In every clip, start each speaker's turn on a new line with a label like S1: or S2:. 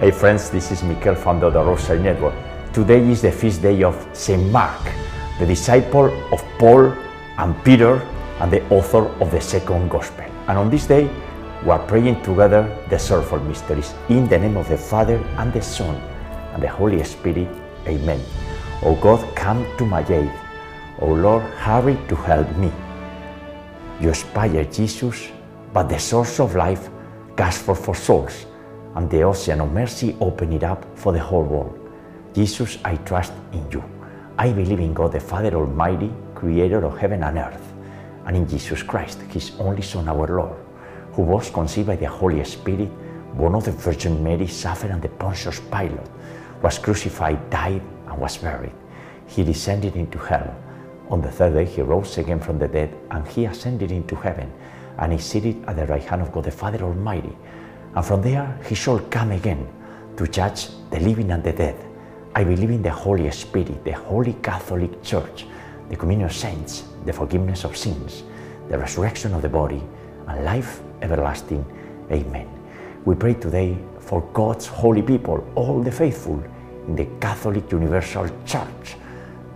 S1: Hey friends, this is Mikel from the Rosary Network. Today is the feast day of Saint Mark, the disciple of Paul and Peter and the author of the second gospel. And on this day, we are praying together the sorrowful mysteries in the name of the Father and the Son and the Holy Spirit. Amen. O God, come to my aid. O Lord, hurry to help me. You inspire Jesus, but the source of life gasps for, for souls, and the ocean of mercy open it up for the whole world. Jesus, I trust in you. I believe in God the Father Almighty, creator of heaven and earth, and in Jesus Christ, his only Son, our Lord, who was conceived by the Holy Spirit, born of the Virgin Mary, suffered under Pontius Pilate, was crucified, died, and was buried. He descended into hell. On the third day, he rose again from the dead, and he ascended into heaven, and is seated at the right hand of God the Father Almighty. And from there, he shall come again to judge the living and the dead. I believe in the Holy Spirit, the Holy Catholic Church, the communion of saints, the forgiveness of sins, the resurrection of the body, and life everlasting. Amen. We pray today for God's holy people, all the faithful in the Catholic Universal Church,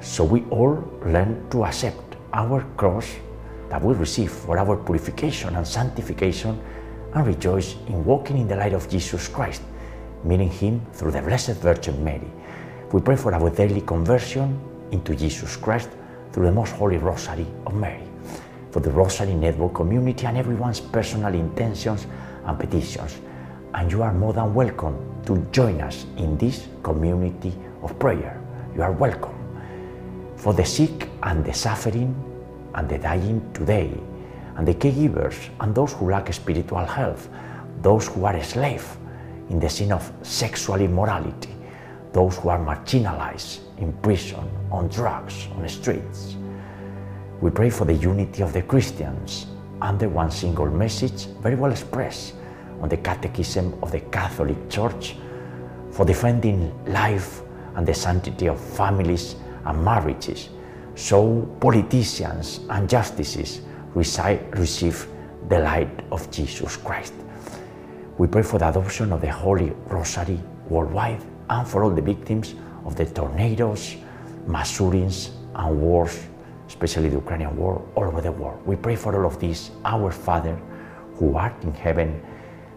S1: so we all learn to accept our cross that we receive for our purification and sanctification and rejoice in walking in the light of Jesus Christ, meeting Him through the Blessed Virgin Mary. We pray for our daily conversion into Jesus Christ through the Most Holy Rosary of Mary, for the Rosary Network community and everyone's personal intentions and petitions. And you are more than welcome to join us in this community of prayer. You are welcome. For the sick and the suffering and the dying today, and the caregivers and those who lack spiritual health, those who are slaves in the sin of sexual immorality, those who are marginalized in prison, on drugs, on the streets. We pray for the unity of the Christians under one single message, very well expressed on the Catechism of the Catholic Church, for defending life and the sanctity of families and marriages, so politicians and justices receive the light of Jesus Christ. We pray for the adoption of the Holy Rosary worldwide and for all the victims of the tornadoes, mass shootings, and wars, especially the Ukrainian war, all over the world. We pray for all of these. Our Father, who art in heaven,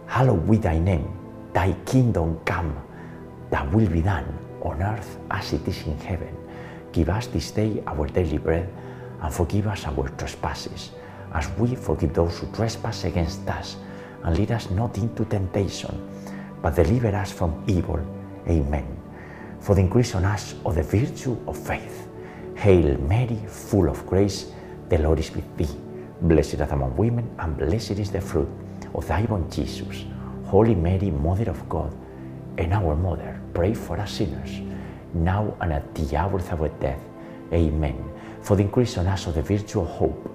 S1: hallowed be thy name. Thy kingdom come, thy will be done on earth as it is in heaven. Give us this day our daily bread, and forgive us our trespasses, as we forgive those who trespass against us. And lead us not into temptation, but deliver us from evil. Amen. For the increase on us of the virtue of faith. Hail Mary, full of grace, the Lord is with thee. Blessed art among women, and blessed is the fruit of thy womb, Jesus. Holy Mary, Mother of God, and our Mother, pray for us sinners, now and at the hour of our death. Amen. For the increase on us of the virtue of hope.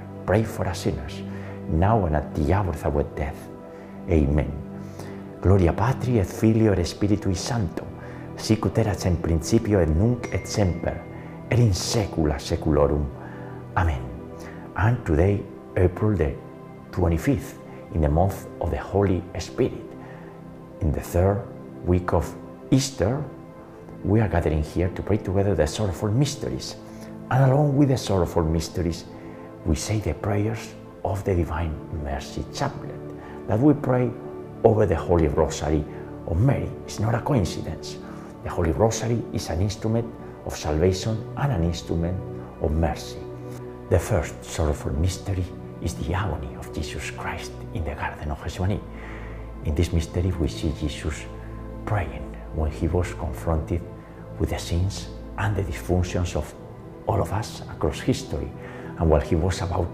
S1: pray for us sinners, now and at the hour of our death. Amen. Gloria Patri et Filio et Spiritui Sancto, sic ut erat in principio et nunc et semper, et in saecula saeculorum. Amen. And today, April the 25th, in the month of the Holy Spirit, in the third week of Easter, we are gathering here to pray together the sorrowful mysteries. And along with the sorrowful mysteries, we say the prayers of the Divine Mercy Chaplet that we pray over the Holy Rosary of Mary. It's not a coincidence. The Holy Rosary is an instrument of salvation and an instrument of mercy. The first sorrowful mystery is the agony of Jesus Christ in the Garden of Gethsemane. In this mystery, we see Jesus praying when he was confronted with the sins and the dysfunctions of all of us across history, and while he was about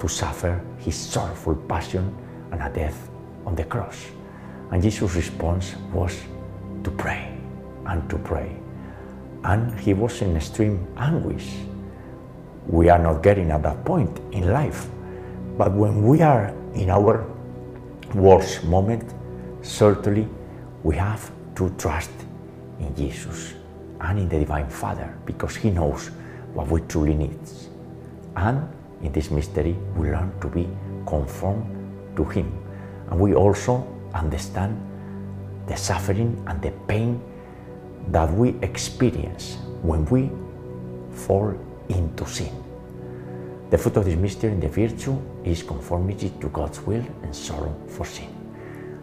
S1: to suffer his sorrowful passion and a death on the cross. And Jesus' response was to pray and to pray. And he was in extreme anguish. We are not getting at that point in life. But when we are in our worst moment, certainly we have to trust in Jesus and in the Divine Father because He knows what we truly need. And in this mystery, we learn to be conformed to Him. And we also understand the suffering and the pain that we experience when we fall into sin. The fruit of this mystery and the virtue is conformity to God's will and sorrow for sin.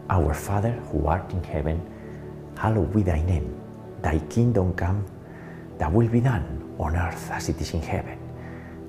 S1: Our Father who art in heaven, hallowed be thy name. Thy kingdom come, thy will be done on earth as it is in heaven.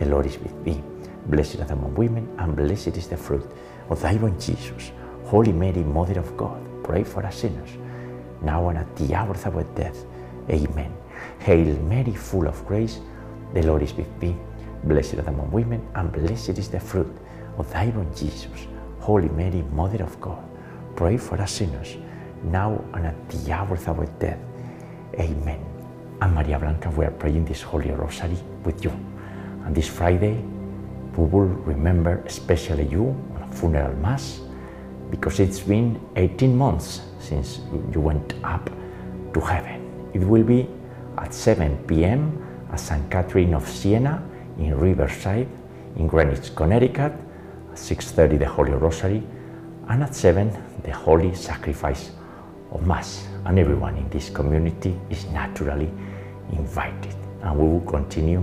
S1: the Lord is with thee. Blessed art among women, and blessed is the fruit of thy womb, Jesus. Holy Mary, Mother of God, pray for us sinners, now and at the hour of our death. Amen. Hail Mary, full of grace, the Lord is with thee. Blessed art among women, and blessed is the fruit of thy womb, Jesus. Holy Mary, Mother of God, pray for us sinners, now and at the hour of our death. Amen. And Maria Blanca, we are praying this Holy Rosary with you. And this Friday, we will remember especially you on a funeral mass because it's been 18 months since you went up to heaven. It will be at 7 p.m. at St. Catherine of Siena in Riverside in Greenwich, Connecticut. At 6.30 the Holy Rosary and at 7 the Holy Sacrifice of Mass. And everyone in this community is naturally invited. And we will continue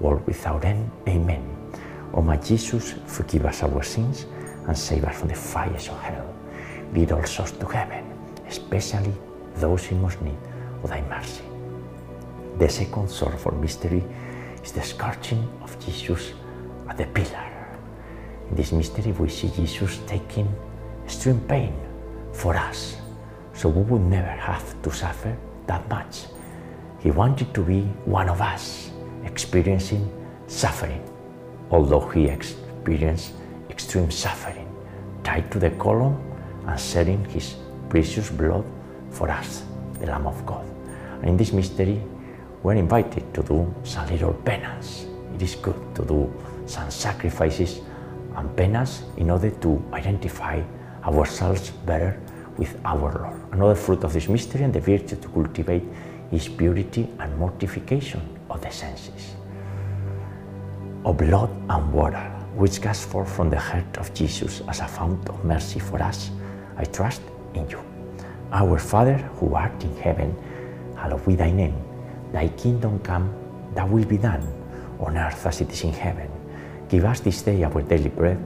S1: world without end. Amen. O my Jesus, forgive us our sins and save us from the fires of hell. Lead all souls to heaven, especially those in most need of thy mercy. The second sorrowful mystery is the scourging of Jesus at the pillar. In this mystery, we see Jesus taking extreme pain for us, so we would never have to suffer that much. He wanted to be one of us, experiencing suffering, although he experienced extreme suffering, tied to the column and shedding his precious blood for us, the Lamb of God. And in this mystery, we're invited to do some little penance. It is good to do some sacrifices and penance in order to identify ourselves better with our Lord. Another fruit of this mystery and the virtue to cultivate is purity and mortification of the senses. of blood and water, which gush forth from the heart of Jesus as a fount of mercy for us, I trust in you. Our Father who art in heaven, hallowed be thy name. Thy kingdom come, thy will be done, on earth as it is in heaven. Give us this day our daily bread,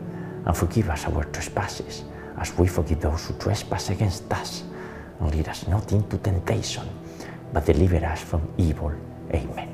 S1: and forgive us our trespasses, as we forgive those who trespass against us. And lead us not into temptation, but deliver us from evil. Amen.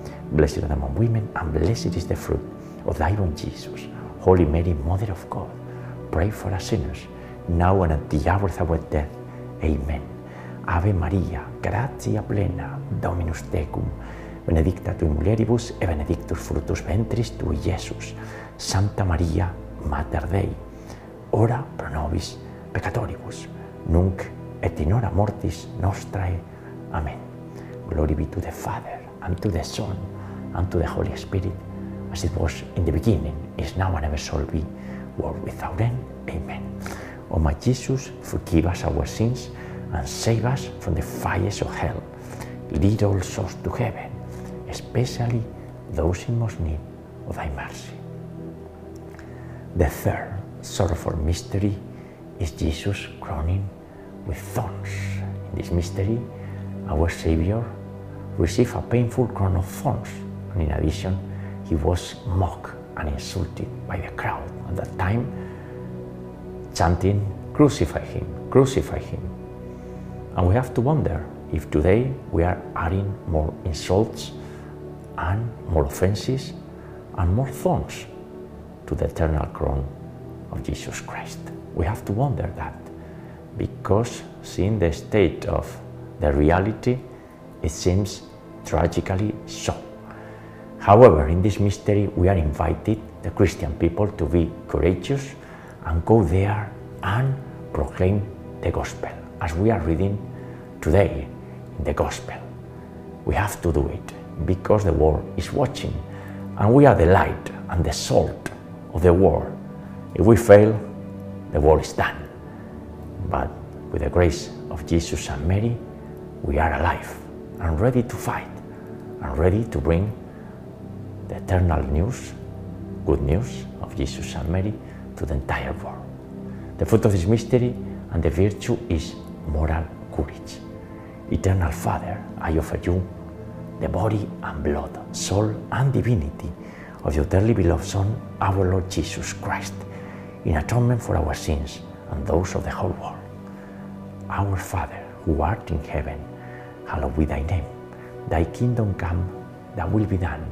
S1: Blessed are among women, and blessed is the fruit of thy womb, Jesus. Holy Mary, Mother of God, pray for us sinners, now and at the hour of our death. Amen. Ave Maria, gratia plena, Dominus tecum, benedicta tu in mulieribus et benedictus fructus ventris tui, Iesus. Santa Maria, Mater Dei, ora pro nobis peccatoribus, nunc et in hora mortis nostrae. Amen. Glory be to the Father, and to the Son, and to the Holy Spirit, as it was in the beginning, is now, and ever shall be, world without end. Amen. O my Jesus, forgive us our sins and save us from the fires of hell. Lead all souls to heaven, especially those in most need of thy mercy. The third sorrowful mystery is Jesus crowning with thorns. In this mystery, our Savior received a painful crown of thorns, and in addition, he was mocked and insulted by the crowd at that time, chanting, Crucify him, crucify him. And we have to wonder if today we are adding more insults and more offenses and more thorns to the eternal crown of Jesus Christ. We have to wonder that because seeing the state of the reality, it seems tragically so. However, in this mystery, we are invited, the Christian people, to be courageous and go there and proclaim the gospel, as we are reading today in the gospel. We have to do it because the world is watching, and we are the light and the salt of the world. If we fail, the world is done. But with the grace of Jesus and Mary, we are alive and ready to fight and ready to bring the eternal news, good news of Jesus and Mary to the entire world. The fruit of this mystery and the virtue is moral courage. Eternal Father, I offer you the body and blood, soul and divinity of your dearly beloved Son, our Lord Jesus Christ, in atonement for our sins and those of the whole world. Our Father, who art in heaven, hallowed be thy name. Thy kingdom come, thy will be done,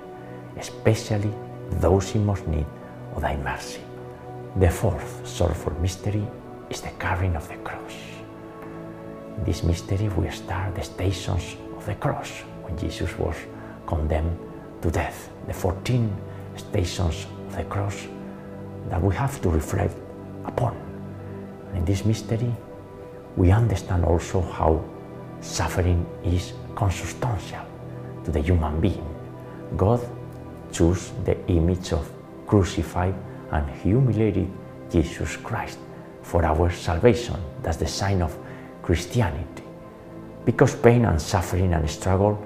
S1: especially those in most need of thy mercy. The fourth sorrowful mystery is the carrying of the cross. In this mystery, we start the stations of the cross when Jesus was condemned to death. The 14 stations of the cross that we have to reflect upon. And in this mystery, we understand also how suffering is consubstantial to the human being. God chose the image of crucified and humiliated Jesus Christ for our salvation. That's the sign of Christianity. Because pain and suffering and struggle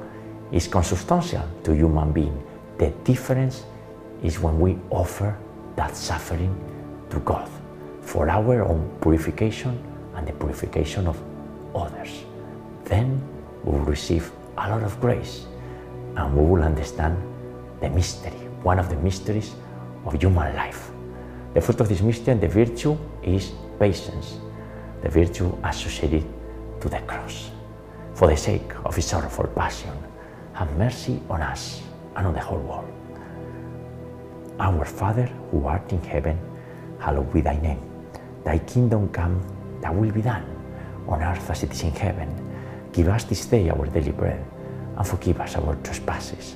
S1: is consubstantial to human being. The difference is when we offer that suffering to God for our own purification and the purification of others. Then we will receive a lot of grace and we will understand the mystery, one of the mysteries of human life. The fruit of this mystery and the virtue is patience, the virtue associated to the cross. For the sake of his sorrowful passion, have mercy on us and on the whole world. Our Father, who art in heaven, hallowed be thy name. Thy kingdom come, thy will be done, on earth as it is in heaven. Give us this day our daily bread, and forgive us our trespasses,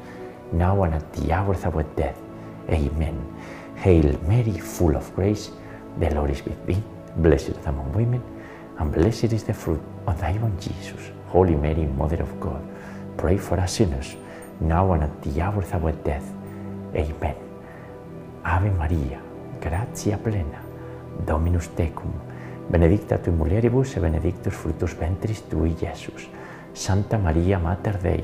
S1: now and at the hour of our death. Amen. Hail Mary, full of grace, the Lord is with thee. Blessed thou among women, and blessed is the fruit of thy womb, Jesus. Holy Mary, Mother of God, pray for us sinners, now and at the hour of our death. Amen. Ave Maria, gratia plena, Dominus tecum, benedicta tu mulieribus et benedictus fructus ventris tui, Iesus. Santa Maria, Mater Dei,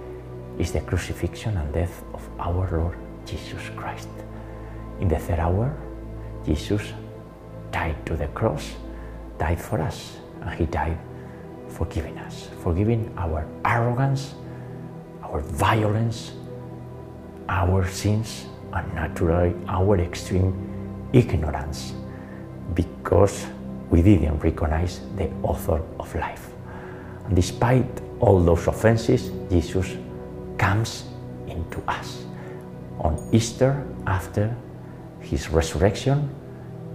S1: is the crucifixion and death of our Lord Jesus Christ. In the third hour, Jesus died to the cross, died for us, and he died forgiving us, forgiving our arrogance, our violence, our sins, and naturally our extreme ignorance, because we didn't recognize the author of life. And despite all those offenses, Jesus comes into us on Easter after his resurrection,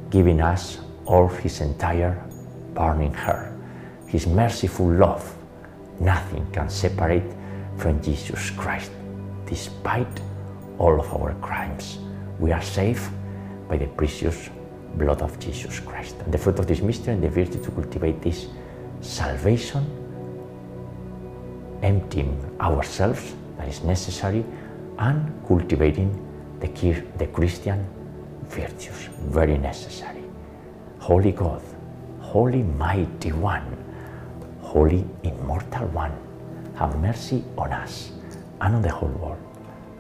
S1: giving us all his entire burning heart, his merciful love. Nothing can separate from Jesus Christ. Despite all of our crimes, we are saved by the precious blood of Jesus Christ. And the fruit of this mystery and the virtue to cultivate this salvation, emptying ourselves, that is necessary and cultivating the, the Christian virtues, very necessary. Holy God, Holy Mighty One, Holy Immortal One, have mercy on us and on the whole world.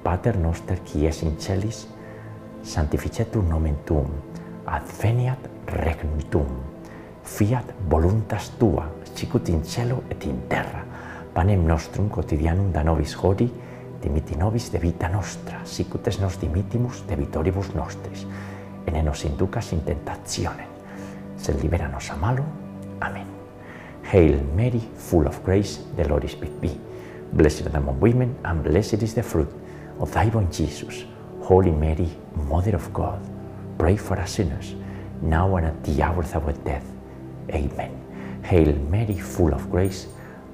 S1: Pater noster qui es in celis, sanctificetur nomen tuum, adveniat regnum tuum, fiat voluntas tua, sicut in cielo et in terra, Panem nostrum quotidianum da nobis hodie, dimiti nobis de vita nostra, sicut es nos dimitimus de vitoribus nostris, et ne nos inducas in tentationem, sed libera nos a malo. Amen. Hail Mary, full of grace, the Lord is with thee. Blessed thou among women, and blessed is the fruit of thy womb, Jesus. Holy Mary, Mother of God, pray for us sinners, now and at the hour of our death. Amen. Hail Mary, full of grace,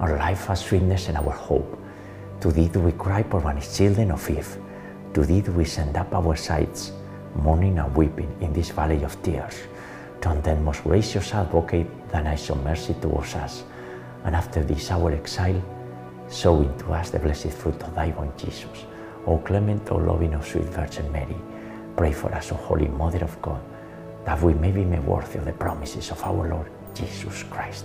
S1: our life, our sweetness, and our hope. To thee do we cry, poor banished children of Eve. To thee do we send up our sighs, mourning and weeping in this valley of tears. Turn then, most gracious advocate, thine eyes of mercy towards us, and after this our exile, sow into us the blessed fruit of thy womb, Jesus. O clement, O loving, O sweet Virgin Mary, pray for us, O Holy Mother of God, that we may be made worthy of the promises of our Lord Jesus Christ.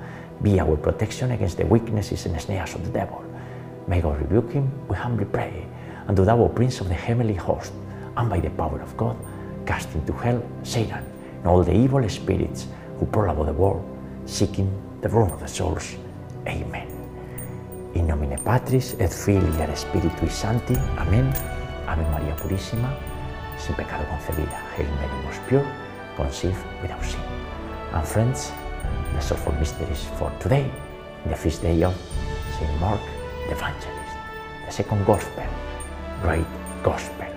S1: Be our protection against the weaknesses and snares of the devil. May God rebuke him, we humbly pray. And do thou, Prince of the heavenly host, and by the power of God, cast into hell Satan and all the evil spirits who prowl about the world, seeking the ruin of the souls. Amen. In nomine Patris et Filii et Spiritui Sancti. Amen. Ave Maria Purissima, sin pecado concebida. Hail Mary, most pure, conceived without sin. And friends, the sorrowful mysteries for today, the feast day of Saint Mark the Evangelist, the second Gospel, great Gospel.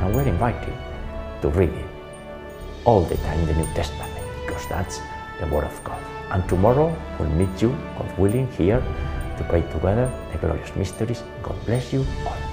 S1: And we're invited to read it all the time the New Testament because that's the Word of God. And tomorrow we'll meet you, God willing, here to pray together the glorious mysteries. God bless you all.